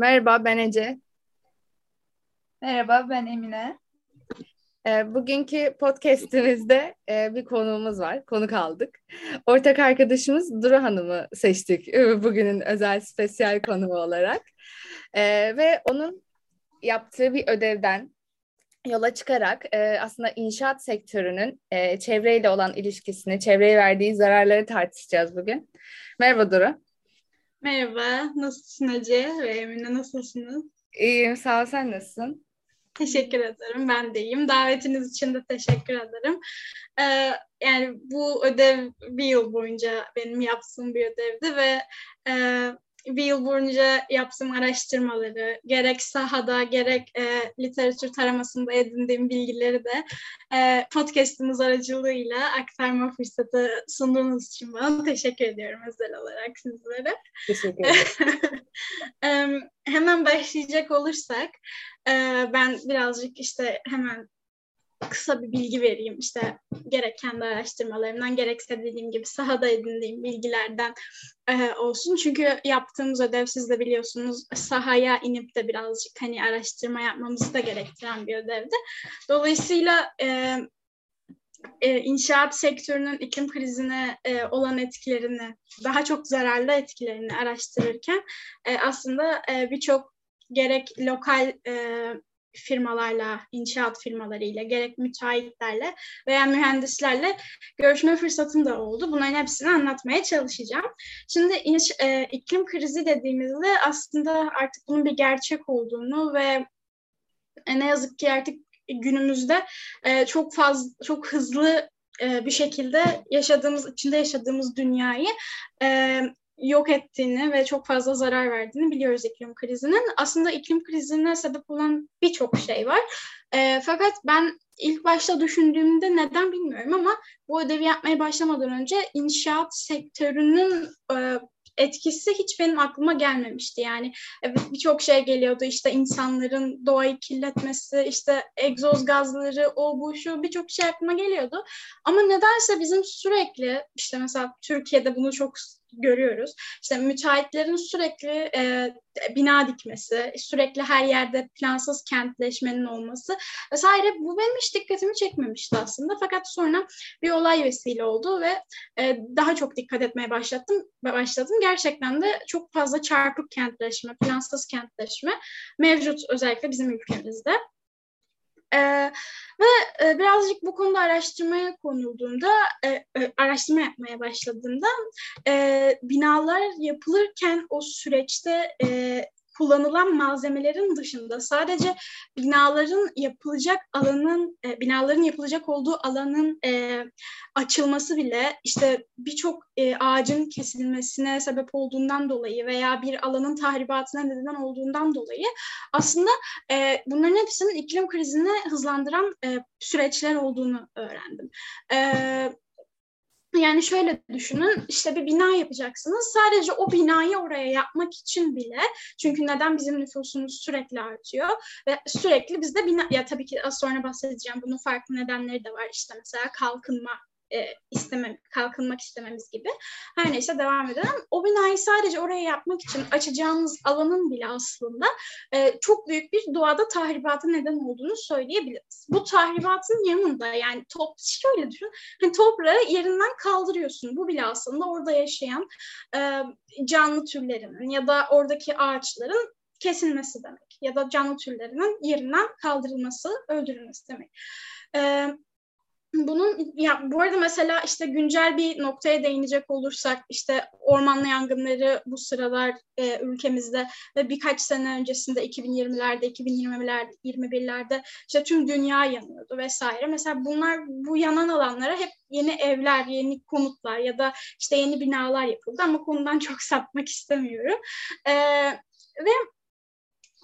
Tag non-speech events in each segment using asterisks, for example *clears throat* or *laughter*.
Merhaba, ben Ece. Merhaba, ben Emine. E, bugünkü podcastimizde e, bir konuğumuz var, konuk aldık. Ortak arkadaşımız Duru Hanım'ı seçtik e, bugünün özel spesiyel konuğu olarak. E, ve onun yaptığı bir ödevden yola çıkarak e, aslında inşaat sektörünün e, çevreyle olan ilişkisini, çevreye verdiği zararları tartışacağız bugün. Merhaba Duru. Merhaba, nasılsın Ece ve Emine nasılsınız? İyiyim, sağ ol. Sen nasılsın? Teşekkür ederim, ben de iyiyim. Davetiniz için de teşekkür ederim. Ee, yani bu ödev bir yıl boyunca benim yaptığım bir ödevdi ve e, bir yıl boyunca yaptığım araştırmaları, gerek sahada gerek e, literatür taramasında edindiğim bilgileri de e, podcastımız aracılığıyla aktarma fırsatı sunduğunuz için bana teşekkür ediyorum özel olarak sizlere. Teşekkür ederim. *laughs* e, hemen başlayacak olursak, e, ben birazcık işte hemen kısa bir bilgi vereyim. İşte gerek kendi araştırmalarımdan gerekse dediğim gibi sahada edindiğim bilgilerden e, olsun. Çünkü yaptığımız ödev siz de biliyorsunuz sahaya inip de birazcık hani araştırma yapmamızı da gerektiren bir ödevdi. Dolayısıyla e, e, inşaat sektörünün iklim krizine e, olan etkilerini, daha çok zararlı etkilerini araştırırken e, aslında e, birçok gerek lokal e, firmalarla, inşaat firmalarıyla, gerek müteahhitlerle veya mühendislerle görüşme fırsatım da oldu. Bunların hepsini anlatmaya çalışacağım. Şimdi inş, e, iklim krizi dediğimizde aslında artık bunun bir gerçek olduğunu ve e, ne yazık ki artık günümüzde e, çok fazla, çok hızlı e, bir şekilde yaşadığımız, içinde yaşadığımız dünyayı e, yok ettiğini ve çok fazla zarar verdiğini biliyoruz iklim krizinin. Aslında iklim krizine sebep olan birçok şey var. E, fakat ben ilk başta düşündüğümde neden bilmiyorum ama bu ödevi yapmaya başlamadan önce inşaat sektörünün e, etkisi hiç benim aklıma gelmemişti. Yani evet birçok şey geliyordu işte insanların doğayı kirletmesi, işte egzoz gazları, o bu şu birçok şey aklıma geliyordu. Ama nedense bizim sürekli işte mesela Türkiye'de bunu çok görüyoruz. İşte müteahhitlerin sürekli e, bina dikmesi, sürekli her yerde plansız kentleşmenin olması vesaire bu benim hiç dikkatimi çekmemişti aslında. Fakat sonra bir olay vesile oldu ve e, daha çok dikkat etmeye başladım. başladım. Gerçekten de çok fazla çarpık kentleşme, plansız kentleşme mevcut özellikle bizim ülkemizde. Ee, ve e, birazcık bu konuda araştırmaya konulduğunda, e, e, araştırma yapmaya başladığımda e, binalar yapılırken o süreçte e, kullanılan malzemelerin dışında sadece binaların yapılacak alanın e, binaların yapılacak olduğu alanın e, açılması bile işte birçok e, ağacın kesilmesine sebep olduğundan dolayı veya bir alanın tahribatına neden olduğundan dolayı aslında e, bunların hepsinin iklim krizini hızlandıran e, süreçler olduğunu öğrendim. E, yani şöyle düşünün işte bir bina yapacaksınız. Sadece o binayı oraya yapmak için bile çünkü neden bizim nüfusumuz sürekli artıyor ve sürekli bizde bina ya tabii ki az sonra bahsedeceğim bunun farklı nedenleri de var. İşte mesela kalkınma e, istemem, kalkınmak istememiz gibi. Her neyse devam edelim. O binayı sadece oraya yapmak için açacağımız alanın bile aslında e, çok büyük bir doğada tahribata neden olduğunu söyleyebiliriz. Bu tahribatın yanında yani top şöyle düşün. Hani toprağı yerinden kaldırıyorsun. Bu bile aslında orada yaşayan e, canlı türlerinin ya da oradaki ağaçların kesilmesi demek. Ya da canlı türlerinin yerinden kaldırılması, öldürülmesi demek. E, bunun ya bu arada mesela işte güncel bir noktaya değinecek olursak işte ormanlı yangınları bu sıralar e, ülkemizde ve birkaç sene öncesinde 2020'lerde 2020'lerde 21'lerde işte tüm dünya yanıyordu vesaire. Mesela bunlar bu yanan alanlara hep yeni evler, yeni konutlar ya da işte yeni binalar yapıldı ama konudan *laughs* çok sapmak istemiyorum. E, ve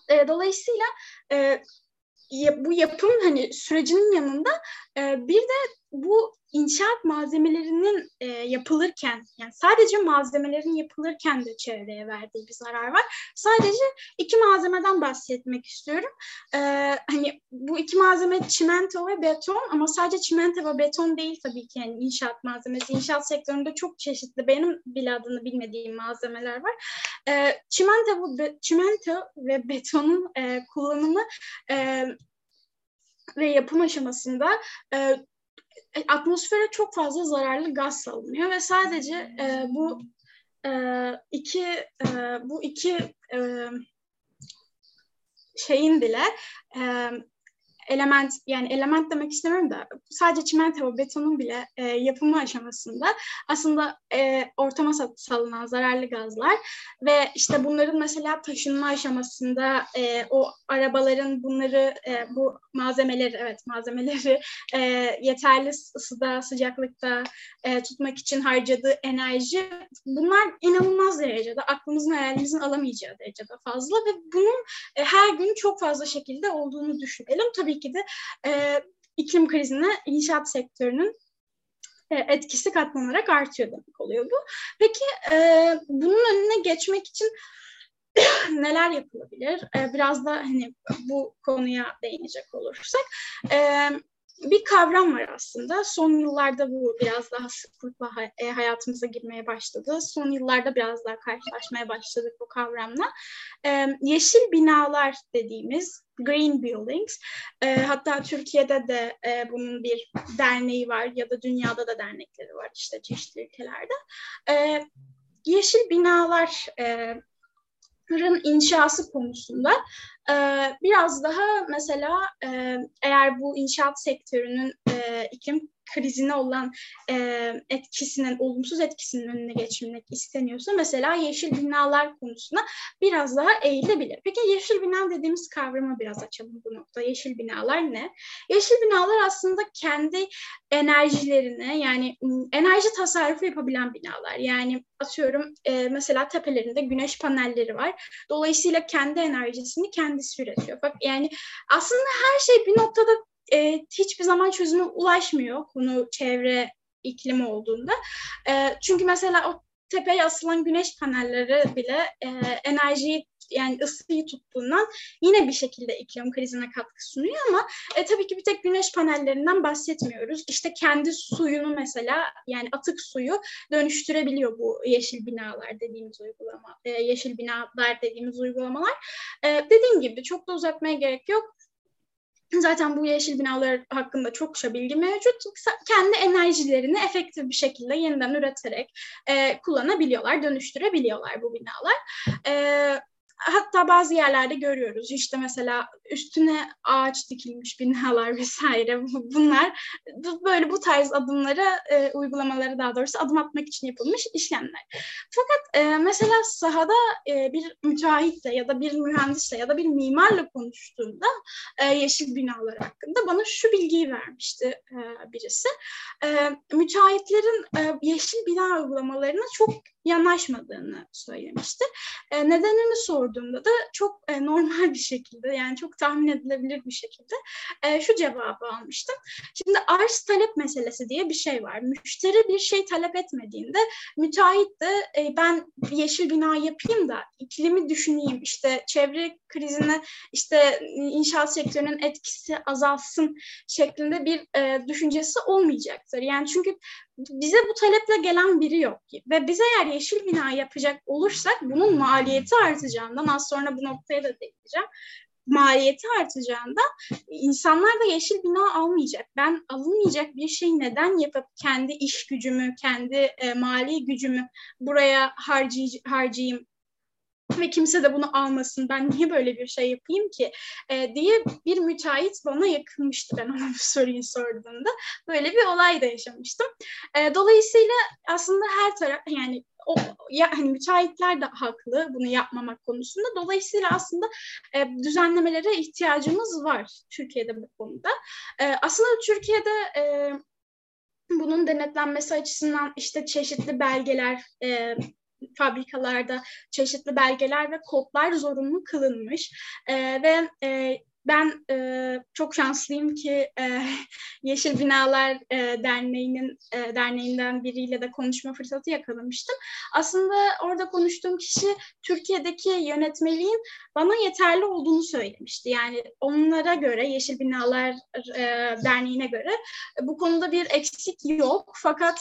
e, dolayısıyla e, bu yapım hani sürecinin yanında bir de bu inşaat malzemelerinin e, yapılırken yani sadece malzemelerin yapılırken de çevreye verdiği bir zarar var. Sadece iki malzemeden bahsetmek istiyorum. E, hani bu iki malzeme çimento ve beton ama sadece çimento ve beton değil tabii ki yani inşaat malzemesi. İnşaat sektöründe çok çeşitli benim bile adını bilmediğim malzemeler var. E, çimento, ve, çimento ve betonun e, kullanımı e, ve yapım aşamasında e, atmosfere çok fazla zararlı gaz salınıyor ve sadece e, bu e, iki e, bu iki e, şeyin bile e, element yani element demek istemiyorum da sadece çimento ve betonun bile e, yapımı aşamasında aslında e, ortama salınan zararlı gazlar ve işte bunların mesela taşınma aşamasında e, o arabaların bunları e, bu malzemeleri evet malzemeleri e, yeterli ısıda sıcaklıkta e, tutmak için harcadığı enerji bunlar inanılmaz derecede aklımızın hayalimizin alamayacağı derecede fazla ve bunun e, her gün çok fazla şekilde olduğunu düşünelim. Tabii tabii ki de e, iklim krizine inşaat sektörünün e, etkisi katlanarak artıyor demek oluyor bu. Peki e, bunun önüne geçmek için *coughs* neler yapılabilir? E, biraz da hani bu konuya değinecek olursak. E, bir kavram var aslında. Son yıllarda bu biraz daha sıklıkla e, hayatımıza girmeye başladı. Son yıllarda biraz daha karşılaşmaya başladık bu kavramla. E, yeşil binalar dediğimiz Green Buildings. E, hatta Türkiye'de de e, bunun bir derneği var ya da dünyada da dernekleri var işte çeşitli ülkelerde. E, yeşil binalar e, inşası konusunda biraz daha mesela eğer bu inşaat sektörünün iklim krizine olan etkisinin, olumsuz etkisinin önüne geçilmek isteniyorsa mesela yeşil binalar konusuna biraz daha eğilebilir. Peki yeşil bina dediğimiz kavramı biraz açalım bu nokta. Yeşil binalar ne? Yeşil binalar aslında kendi enerjilerini yani enerji tasarrufu yapabilen binalar. Yani atıyorum mesela tepelerinde güneş panelleri var. Dolayısıyla kendi enerjisini kendisi üretiyor. Bak yani aslında her şey bir noktada e, hiçbir zaman çözüme ulaşmıyor konu çevre iklimi olduğunda. E, çünkü mesela o tepeye asılan güneş panelleri bile e, enerjiyi yani ısıyı tuttuğundan yine bir şekilde iklim krizine katkı sunuyor ama e, tabii ki bir tek güneş panellerinden bahsetmiyoruz. İşte kendi suyunu mesela yani atık suyu dönüştürebiliyor bu yeşil binalar dediğimiz uygulama, e, yeşil binalar dediğimiz uygulamalar. E, dediğim gibi çok da uzatmaya gerek yok. Zaten bu yeşil binalar hakkında çokça bilgi mevcut. Kendi enerjilerini efektif bir şekilde yeniden üreterek e, kullanabiliyorlar, dönüştürebiliyorlar bu binalar. E, hatta bazı yerlerde görüyoruz işte mesela üstüne ağaç dikilmiş binalar vesaire *laughs* bunlar böyle bu tarz adımlara e, uygulamaları daha doğrusu adım atmak için yapılmış işlemler. Fakat e, mesela sahada e, bir müteahhitle ya da bir mühendisle ya da bir mimarla konuştuğumda e, yeşil binalar hakkında bana şu bilgiyi vermişti e, birisi. E, müteahhitlerin e, yeşil bina uygulamalarına çok yanaşmadığını söylemişti. E, nedenini sorduğumda da çok e, normal bir şekilde yani çok tahmin edilebilir bir şekilde e, şu cevabı almıştım. Şimdi arz talep meselesi diye bir şey var. Müşteri bir şey talep etmediğinde müteahhit de e, ben yeşil bina yapayım da iklimi düşüneyim işte çevre krizine işte inşaat sektörünün etkisi azalsın şeklinde bir e, düşüncesi olmayacaktır. Yani çünkü bize bu taleple gelen biri yok ve biz eğer yeşil bina yapacak olursak bunun maliyeti artacağından az sonra bu noktaya da değineceğim maliyeti artacağında insanlar da yeşil bina almayacak. Ben alınmayacak bir şey neden yapıp kendi iş gücümü, kendi e, mali gücümü buraya harcay harcayayım ve kimse de bunu almasın ben niye böyle bir şey yapayım ki e, diye bir müteahhit bana yakınmıştı ben ona bu soruyu sorduğumda böyle bir olay da yaşamıştım. E, dolayısıyla aslında her taraf yani o ya hani müteahhitler de haklı bunu yapmamak konusunda. Dolayısıyla aslında e, düzenlemelere ihtiyacımız var Türkiye'de bu konuda. E, aslında Türkiye'de e, bunun denetlenmesi açısından işte çeşitli belgeler e, fabrikalarda çeşitli belgeler ve kodlar zorunlu kılınmış e, ve e, ben e, çok şanslıyım ki e, *laughs* Yeşil Binalar e, Derneği'nin e, derneğinden biriyle de konuşma fırsatı yakalamıştım. Aslında orada konuştuğum kişi Türkiye'deki yönetmeliğin bana yeterli olduğunu söylemişti. Yani onlara göre Yeşil Binalar e, Derneği'ne göre bu konuda bir eksik yok. Fakat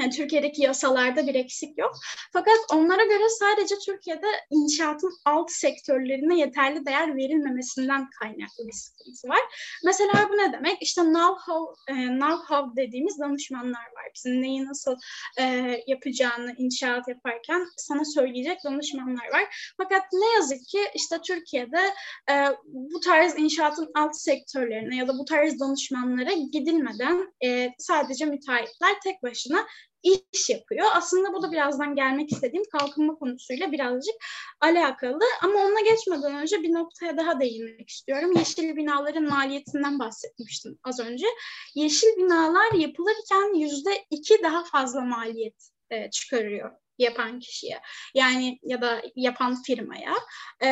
yani Türkiye'deki yasalarda bir eksik yok. Fakat onlara göre sadece Türkiye'de inşaatın alt sektörlerine yeterli değer verilmemesinden kaynaklı bir sıkıntı var. Mesela bu ne demek? İşte know-how, e, know-how dediğimiz danışmanlar var. Bizim neyi nasıl e, yapacağını inşaat yaparken sana söyleyecek danışmanlar var. Fakat ne yazık ki işte Türkiye'de e, bu tarz inşaatın alt sektörlerine ya da bu tarz danışmanlara gidilmeden e, sadece müteahhitler tek başına iş yapıyor. Aslında bu da birazdan gelmek istediğim kalkınma konusuyla birazcık alakalı. Ama ona geçmeden önce bir noktaya daha değinmek istiyorum. Yeşil binaların maliyetinden bahsetmiştim az önce. Yeşil binalar yapılırken yüzde iki daha fazla maliyet e, çıkarıyor yapan kişiye. Yani ya da yapan firmaya. E,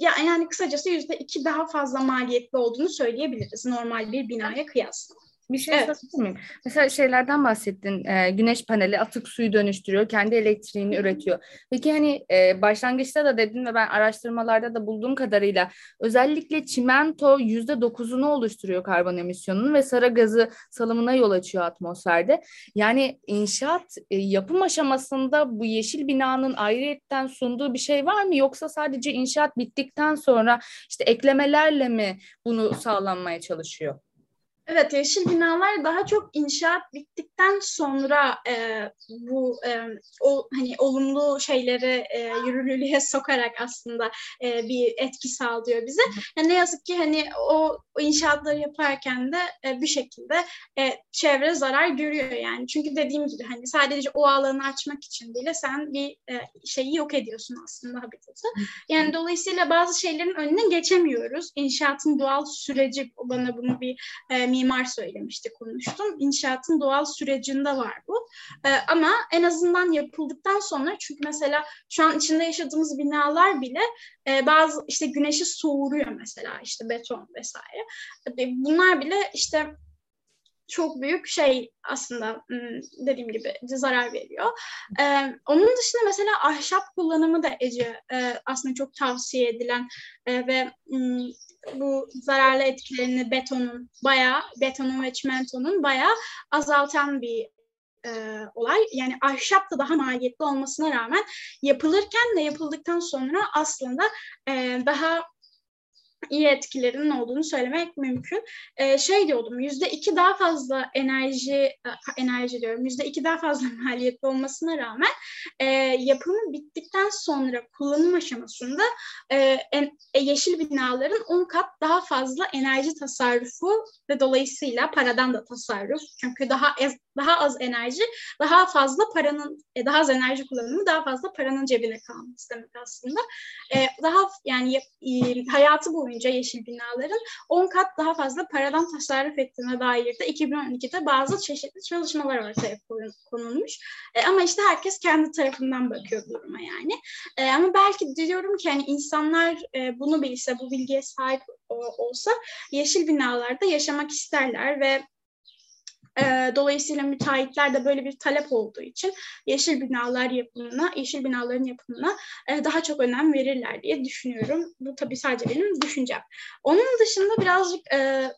ya yani kısacası yüzde iki daha fazla maliyetli olduğunu söyleyebiliriz normal bir binaya kıyasla. Bir şey evet. sorabilir Mesela şeylerden bahsettin. E, güneş paneli atık suyu dönüştürüyor. Kendi elektriğini üretiyor. Peki hani e, başlangıçta da dedin ve ben araştırmalarda da bulduğum kadarıyla özellikle çimento yüzde dokuzunu oluşturuyor karbon emisyonunun ve sera gazı salımına yol açıyor atmosferde. Yani inşaat e, yapım aşamasında bu yeşil binanın ayrıyetten sunduğu bir şey var mı? Yoksa sadece inşaat bittikten sonra işte eklemelerle mi bunu sağlanmaya çalışıyor? Evet, yeşil binalar daha çok inşaat bittikten sonra e, bu e, o hani olumlu şeyleri e, yürürlüğe sokarak aslında e, bir etki sağlıyor bize. Yani ne yazık ki hani o, o inşaatları yaparken de e, bir şekilde e, çevre zarar görüyor yani. Çünkü dediğim gibi hani sadece o alanı açmak için bile sen bir e, şeyi yok ediyorsun aslında habitatı. Yani dolayısıyla bazı şeylerin önüne geçemiyoruz. İnşaatın doğal süreci bana bunu bir e, mimar söylemişti, konuştum. İnşaatın doğal sürecinde var bu. E, ama en azından yapıldıktan sonra çünkü mesela şu an içinde yaşadığımız binalar bile e, bazı işte güneşi soğuruyor mesela işte beton vesaire. E, bunlar bile işte çok büyük şey aslında dediğim gibi zarar veriyor. Ee, onun dışında mesela ahşap kullanımı da Ece e, aslında çok tavsiye edilen e, ve bu zararlı etkilerini betonun bayağı betonun ve çimentonun bayağı azaltan bir e, olay. Yani ahşap da daha maliyetli olmasına rağmen yapılırken de yapıldıktan sonra aslında e, daha iyi etkilerinin olduğunu söylemek mümkün. Ee, şey diyordum, yüzde iki daha fazla enerji, e, enerji diyorum, yüzde iki daha fazla *laughs* maliyetli olmasına rağmen e, yapımı bittikten sonra kullanım aşamasında e, en, e, yeşil binaların 10 kat daha fazla enerji tasarrufu ve dolayısıyla paradan da tasarruf. Çünkü daha az, daha az enerji, daha fazla paranın, e, daha az enerji kullanımı, daha fazla paranın cebine kalması demek aslında. E, daha yani e, hayatı boyunca boyunca yeşil binaların 10 kat daha fazla paradan tasarruf ettiğine dair de 2012'de bazı çeşitli çalışmalar ortaya konulmuş. E, ama işte herkes kendi tarafından bakıyor duruma yani. E, ama belki diyorum ki hani insanlar e, bunu bilse, bu bilgiye sahip olsa yeşil binalarda yaşamak isterler ve e, dolayısıyla müteahhitler de böyle bir talep olduğu için yeşil binalar yapımına, yeşil binaların yapımına e, daha çok önem verirler diye düşünüyorum. Bu tabii sadece benim düşüncem. Onun dışında birazcık e,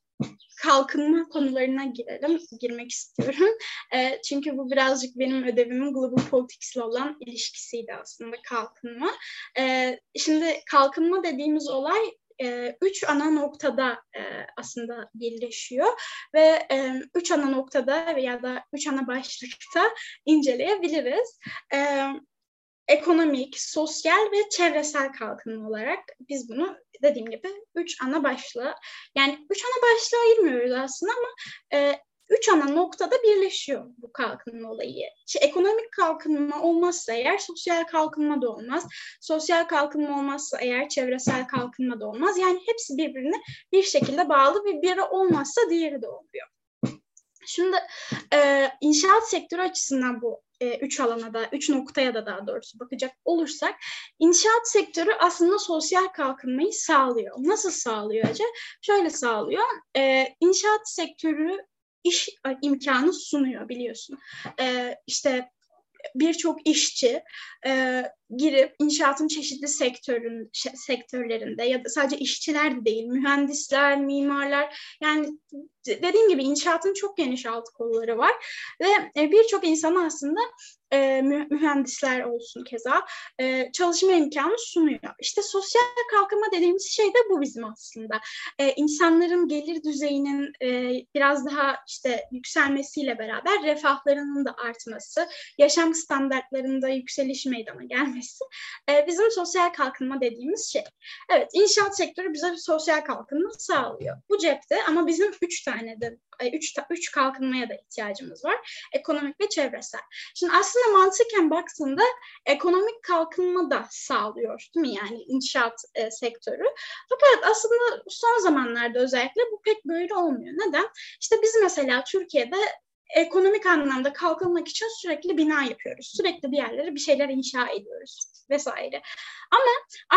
kalkınma konularına girelim, girmek istiyorum. E, çünkü bu birazcık benim ödevimin Global Politics ile olan ilişkisiydi aslında kalkınma. E, şimdi kalkınma dediğimiz olay e, üç ana noktada e, aslında birleşiyor ve e, üç ana noktada veya da üç ana başlıkta inceleyebiliriz. E, ekonomik, sosyal ve çevresel kalkınma olarak biz bunu dediğim gibi üç ana başlığı yani üç ana başlığı ayırmıyoruz aslında ama e, üç ana noktada birleşiyor bu kalkınma olayı. İşte ekonomik kalkınma olmazsa eğer sosyal kalkınma da olmaz. Sosyal kalkınma olmazsa eğer çevresel kalkınma da olmaz. Yani hepsi birbirine bir şekilde bağlı ve biri olmazsa diğeri de oluyor. Şimdi e, inşaat sektörü açısından bu e, üç alana da, üç noktaya da daha doğrusu bakacak olursak inşaat sektörü aslında sosyal kalkınmayı sağlıyor. Nasıl sağlıyor acaba? Şöyle sağlıyor. E, inşaat sektörü iş imkanı sunuyor biliyorsun. E, işte birçok işçi e, girip inşaatın çeşitli sektörün sektörlerinde ya da sadece işçiler de değil, mühendisler, mimarlar yani dediğim gibi inşaatın çok geniş alt kolları var ve e, birçok insan aslında e, mühendisler olsun keza e, çalışma imkanı sunuyor. İşte sosyal kalkınma dediğimiz şey de bu bizim aslında. İnsanların gelir düzeyinin biraz daha işte yükselmesiyle beraber refahlarının da artması, yaşam standartlarında yükseliş meydana gelmesi e, bizim sosyal kalkınma dediğimiz şey. Evet, inşaat sektörü bize bir sosyal kalkınma sağlıyor. Bu cepte ama bizim üç tane de üç, üç kalkınmaya da ihtiyacımız var. Ekonomik ve çevresel. Şimdi aslında mantıken baktığında ekonomik kalkınma da sağlıyor değil mi? Yani inşaat e, sektörü. Fakat aslında son zamanlarda özellikle bu pek böyle olmuyor. Neden? İşte biz mesela Türkiye'de ekonomik anlamda kalkınmak için sürekli bina yapıyoruz. Sürekli bir yerlere bir şeyler inşa ediyoruz vesaire. Ama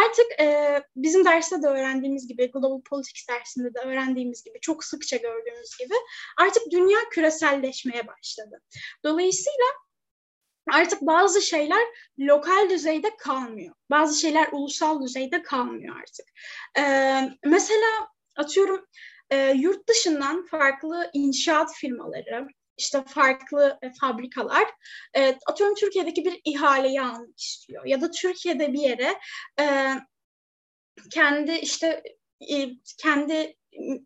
artık e, bizim derste de öğrendiğimiz gibi, Global Politics dersinde de öğrendiğimiz gibi, çok sıkça gördüğümüz gibi artık dünya küreselleşmeye başladı. Dolayısıyla artık bazı şeyler lokal düzeyde kalmıyor. Bazı şeyler ulusal düzeyde kalmıyor artık. Ee, mesela atıyorum e, yurt dışından farklı inşaat firmaları, işte farklı e, fabrikalar e, atıyorum Türkiye'deki bir ihaleyi almak istiyor ya da Türkiye'de bir yere e, kendi işte e, kendi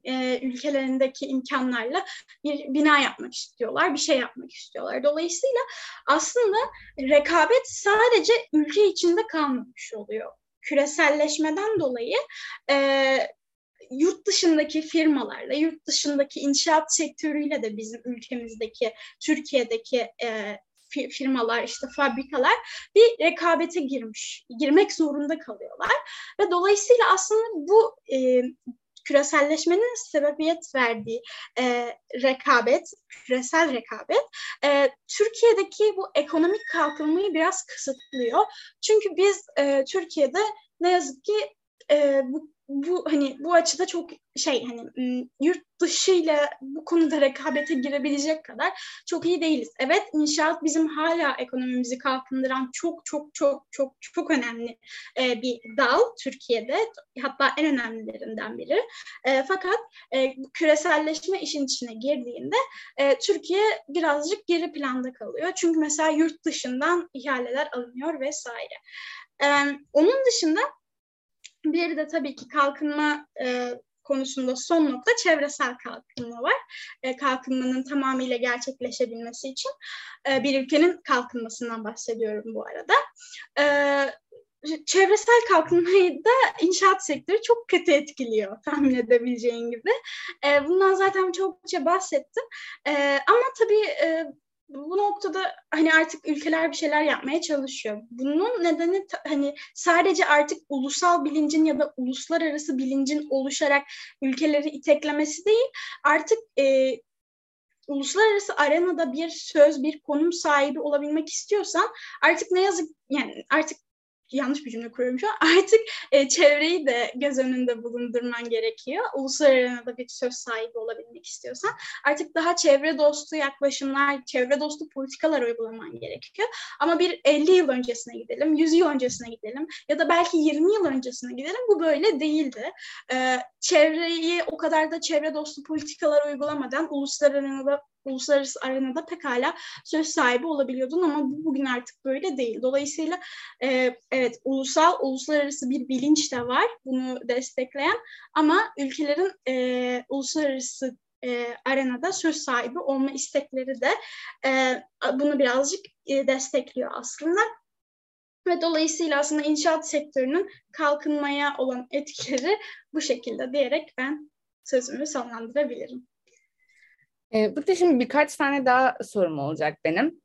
e, ülkelerindeki imkanlarla bir bina yapmak istiyorlar, bir şey yapmak istiyorlar. Dolayısıyla aslında rekabet sadece ülke içinde kalmamış oluyor. Küreselleşmeden dolayı e, yurt dışındaki firmalarla, yurt dışındaki inşaat sektörüyle de bizim ülkemizdeki, Türkiye'deki e, firmalar, işte fabrikalar bir rekabete girmiş, girmek zorunda kalıyorlar. Ve dolayısıyla aslında bu e, küreselleşmenin sebebiyet verdiği e, rekabet, küresel rekabet e, Türkiye'deki bu ekonomik kalkınmayı biraz kısıtlıyor. Çünkü biz e, Türkiye'de ne yazık ki e, bu bu hani bu açıda çok şey hani yurt dışıyla bu konuda rekabete girebilecek kadar çok iyi değiliz. Evet inşaat bizim hala ekonomimizi kalkındıran çok çok çok çok çok önemli e, bir dal Türkiye'de hatta en önemlilerinden biri. E, fakat e, küreselleşme işin içine girdiğinde e, Türkiye birazcık geri planda kalıyor. Çünkü mesela yurt dışından ihaleler alınıyor vesaire. E, onun dışında bir de tabii ki kalkınma e, konusunda son nokta çevresel kalkınma var. E, kalkınmanın tamamıyla gerçekleşebilmesi için e, bir ülkenin kalkınmasından bahsediyorum bu arada. E, çevresel kalkınmayı da inşaat sektörü çok kötü etkiliyor *laughs* tahmin edebileceğin gibi. E, bundan zaten çokça bahsettim. E, ama tabii e, bu noktada hani artık ülkeler bir şeyler yapmaya çalışıyor. Bunun nedeni hani sadece artık ulusal bilincin ya da uluslararası bilincin oluşarak ülkeleri iteklemesi değil. Artık e, uluslararası arenada bir söz, bir konum sahibi olabilmek istiyorsan artık ne yazık yani artık yanlış bir cümle kuruyorum şu an. *laughs* Artık e, çevreyi de göz önünde bulundurman gerekiyor. Uluslararası da bir söz sahibi olabilmek istiyorsan. Artık daha çevre dostu yaklaşımlar, çevre dostu politikalar uygulaman gerekiyor. Ama bir 50 yıl öncesine gidelim, 100 yıl öncesine gidelim ya da belki 20 yıl öncesine gidelim. Bu böyle değildi. E, çevreyi o kadar da çevre dostu politikalar uygulamadan uluslararası uluslararası arenada pekala söz sahibi olabiliyordun ama bu bugün artık böyle değil. Dolayısıyla e, evet ulusal, uluslararası bir bilinç de var bunu destekleyen ama ülkelerin e, uluslararası e, arenada söz sahibi olma istekleri de e, bunu birazcık e, destekliyor aslında. Ve dolayısıyla aslında inşaat sektörünün kalkınmaya olan etkileri bu şekilde diyerek ben sözümü sonlandırabilirim. E, burada şimdi birkaç tane daha sorum olacak benim.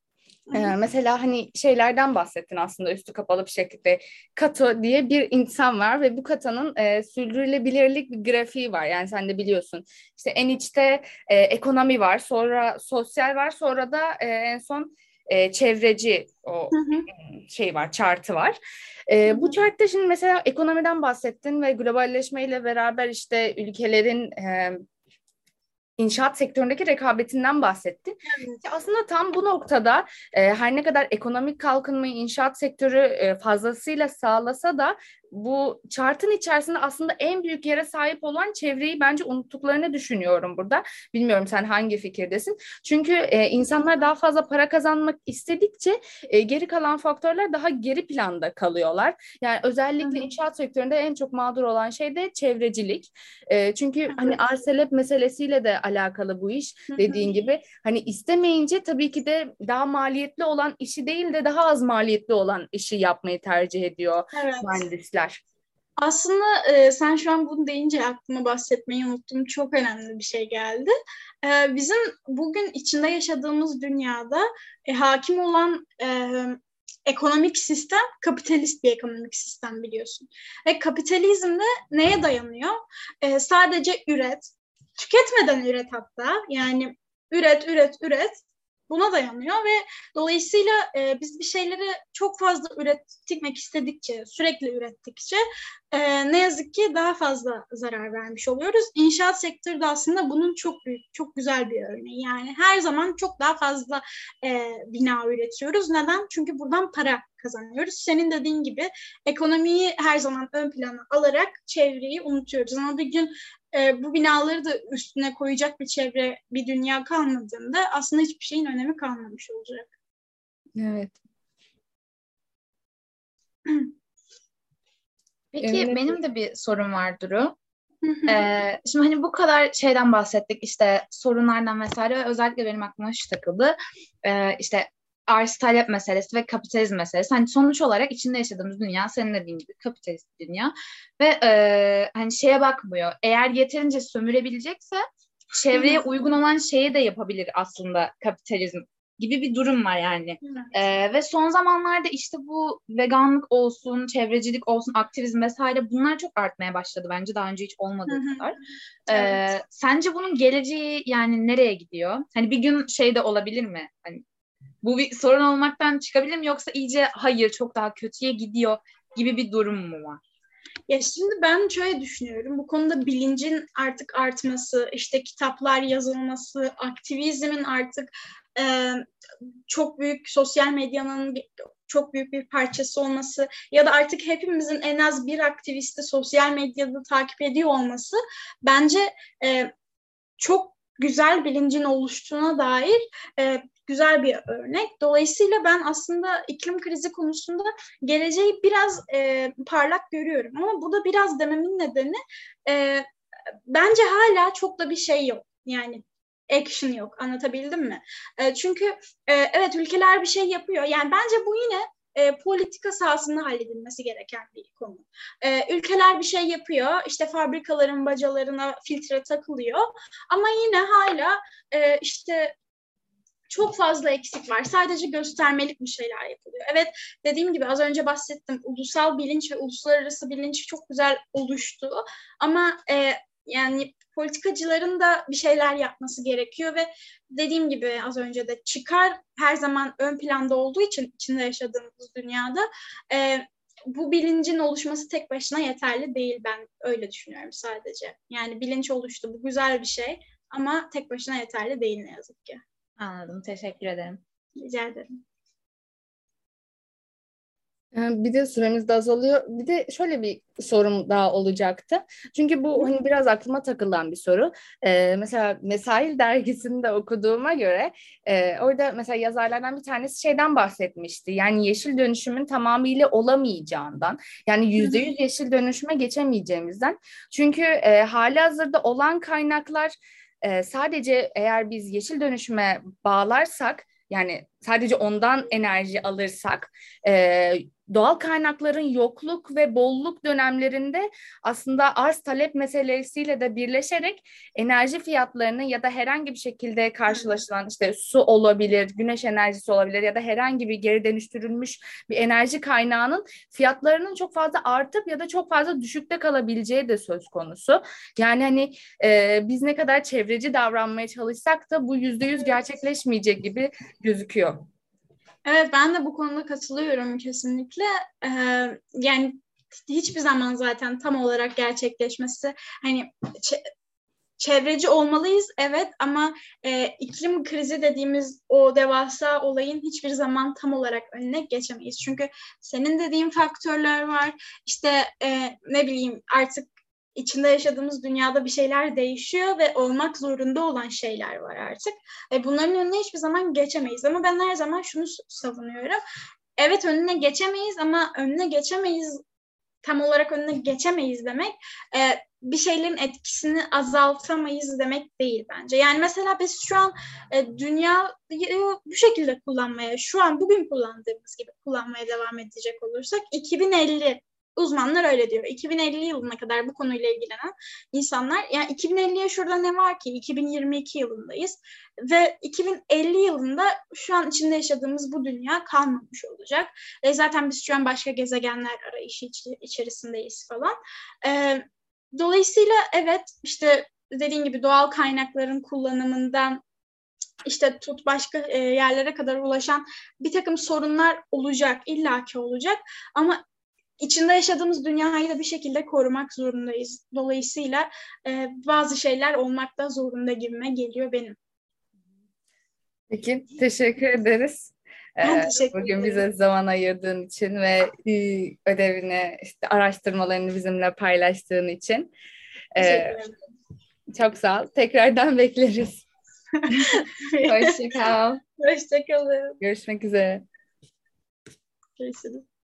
Ee, mesela hani şeylerden bahsettin aslında üstü kapalı bir şekilde. Kato diye bir insan var ve bu katanın e, sürdürülebilirlik bir grafiği var. Yani sen de biliyorsun. İşte en içte e, ekonomi var, sonra sosyal var, sonra da e, en son e, çevreci o hı hı. şey var, chartı var. E, bu chartta şimdi mesela ekonomiden bahsettin ve globalleşmeyle beraber işte ülkelerin e, inşaat sektöründeki rekabetinden bahsettin. Evet. Aslında tam bu noktada e, her ne kadar ekonomik kalkınmayı inşaat sektörü e, fazlasıyla sağlasa da bu chartın içerisinde aslında en büyük yere sahip olan çevreyi bence unuttuklarını düşünüyorum burada. Bilmiyorum sen hangi fikirdesin? Çünkü e, insanlar daha fazla para kazanmak istedikçe e, geri kalan faktörler daha geri planda kalıyorlar. Yani özellikle inşaat sektöründe en çok mağdur olan şey de çevrecilik. E, çünkü hani arselep meselesiyle de alakalı bu iş dediğin gibi. Hani istemeyince tabii ki de daha maliyetli olan işi değil de daha az maliyetli olan işi yapmayı tercih ediyor evet. mühendisler işler. Aslında e, sen şu an bunu deyince aklıma bahsetmeyi unuttum. Çok önemli bir şey geldi. E, bizim bugün içinde yaşadığımız dünyada e, hakim olan e, ekonomik sistem kapitalist bir ekonomik sistem biliyorsun. Ve kapitalizmde neye dayanıyor? E, sadece üret, tüketmeden üret hatta. Yani üret, üret, üret buna dayanıyor ve dolayısıyla e, biz bir şeyleri çok fazla üretmek istedikçe, sürekli ürettikçe e, ne yazık ki daha fazla zarar vermiş oluyoruz. İnşaat sektörü de aslında bunun çok büyük, çok güzel bir örneği. Yani her zaman çok daha fazla e, bina üretiyoruz. Neden? Çünkü buradan para kazanıyoruz. Senin dediğin gibi ekonomiyi her zaman ön plana alarak çevreyi unutuyoruz. Ama bir gün e, bu binaları da üstüne koyacak bir çevre, bir dünya kalmadığında aslında hiçbir şeyin önemi kalmamış olacak. Evet. *clears throat* Peki evet. benim de bir sorum var Duru. ee, şimdi hani bu kadar şeyden bahsettik işte sorunlardan vesaire ve özellikle benim aklıma şu takıldı. Ee, işte arz talep meselesi ve kapitalizm meselesi. Hani sonuç olarak içinde yaşadığımız dünya senin dediğin gibi kapitalist dünya ve e, hani şeye bakmıyor. Eğer yeterince sömürebilecekse çevreye uygun olan şeyi de yapabilir aslında kapitalizm gibi bir durum var yani. Evet. Ee, ve son zamanlarda işte bu veganlık olsun, çevrecilik olsun, aktivizm vesaire bunlar çok artmaya başladı bence daha önce hiç olmadığı kadar. Ee, evet. Sence bunun geleceği yani nereye gidiyor? Hani bir gün şey de olabilir mi? Hani bu bir sorun olmaktan çıkabilir mi yoksa iyice hayır çok daha kötüye gidiyor gibi bir durum mu var? Ya şimdi ben şöyle düşünüyorum. Bu konuda bilincin artık artması, işte kitaplar yazılması, aktivizmin artık e, çok büyük sosyal medyanın çok büyük bir parçası olması ya da artık hepimizin en az bir aktivisti sosyal medyada takip ediyor olması bence e, çok güzel bilincin oluştuğuna dair e, güzel bir örnek. Dolayısıyla ben aslında iklim krizi konusunda geleceği biraz e, parlak görüyorum. Ama bu da biraz dememin nedeni e, bence hala çok da bir şey yok. Yani action yok. Anlatabildim mi? E, çünkü e, evet ülkeler bir şey yapıyor. Yani bence bu yine e, politika sahasında halledilmesi gereken bir konu. E, ülkeler bir şey yapıyor, işte fabrikaların bacalarına filtre takılıyor ama yine hala e, işte çok fazla eksik var. Sadece göstermelik bir şeyler yapılıyor. Evet dediğim gibi az önce bahsettim. Ulusal bilinç ve uluslararası bilinç çok güzel oluştu. Ama e, yani politikacıların da bir şeyler yapması gerekiyor ve dediğim gibi az önce de çıkar her zaman ön planda olduğu için içinde yaşadığımız dünyada e, bu bilincin oluşması tek başına yeterli değil ben öyle düşünüyorum sadece. Yani bilinç oluştu bu güzel bir şey ama tek başına yeterli değil ne yazık ki. Anladım. Teşekkür ederim. Rica ederim. Ee, bir de süremiz de azalıyor. Bir de şöyle bir sorum daha olacaktı. Çünkü bu hani biraz aklıma takılan bir soru. Ee, mesela Mesail *laughs* dergisinde okuduğuma göre e, orada mesela yazarlardan bir tanesi şeyden bahsetmişti. Yani yeşil dönüşümün tamamıyla olamayacağından. Yani yüzde yüz yeşil dönüşüme geçemeyeceğimizden. Çünkü e, hali hazırda olan kaynaklar e, sadece eğer biz yeşil dönüşüme bağlarsak yani sadece ondan enerji alırsak e, doğal kaynakların yokluk ve bolluk dönemlerinde aslında arz talep meselesiyle de birleşerek enerji fiyatlarını ya da herhangi bir şekilde karşılaşılan işte su olabilir, güneş enerjisi olabilir ya da herhangi bir geri dönüştürülmüş bir enerji kaynağının fiyatlarının çok fazla artıp ya da çok fazla düşükte kalabileceği de söz konusu. Yani hani e, biz ne kadar çevreci davranmaya çalışsak da bu yüzde yüz gerçekleşmeyecek gibi gözüküyor. Evet ben de bu konuda katılıyorum kesinlikle. Ee, yani hiçbir zaman zaten tam olarak gerçekleşmesi hani çevreci olmalıyız evet ama e, iklim krizi dediğimiz o devasa olayın hiçbir zaman tam olarak önüne geçemeyiz. Çünkü senin dediğin faktörler var. İşte e, ne bileyim artık içinde yaşadığımız dünyada bir şeyler değişiyor ve olmak zorunda olan şeyler var artık. E, bunların önüne hiçbir zaman geçemeyiz ama ben her zaman şunu savunuyorum. Evet önüne geçemeyiz ama önüne geçemeyiz tam olarak önüne geçemeyiz demek e, bir şeylerin etkisini azaltamayız demek değil bence. Yani mesela biz şu an e, dünyayı bu şekilde kullanmaya, şu an bugün kullandığımız gibi kullanmaya devam edecek olursak 2050 uzmanlar öyle diyor. 2050 yılına kadar bu konuyla ilgilenen insanlar yani 2050'ye şurada ne var ki 2022 yılındayız ve 2050 yılında şu an içinde yaşadığımız bu dünya kalmamış olacak. E zaten biz şu an başka gezegenler arayışı iç- içerisindeyiz falan. E, dolayısıyla evet işte dediğin gibi doğal kaynakların kullanımından işte tut başka e, yerlere kadar ulaşan bir takım sorunlar olacak, illaki olacak. Ama içinde yaşadığımız dünyayı da bir şekilde korumak zorundayız. Dolayısıyla e, bazı şeyler olmakta zorunda gibime geliyor benim. Peki, teşekkür ederiz. Ben teşekkür Bugün ederim. bize zaman ayırdığın için ve e, ödevini, işte araştırmalarını bizimle paylaştığın için. Ee, ederim. çok sağ ol. Tekrardan *laughs* bekleriz. *laughs* Hoşçakal. Hoşçakalın. Görüşmek üzere. Görüşürüz.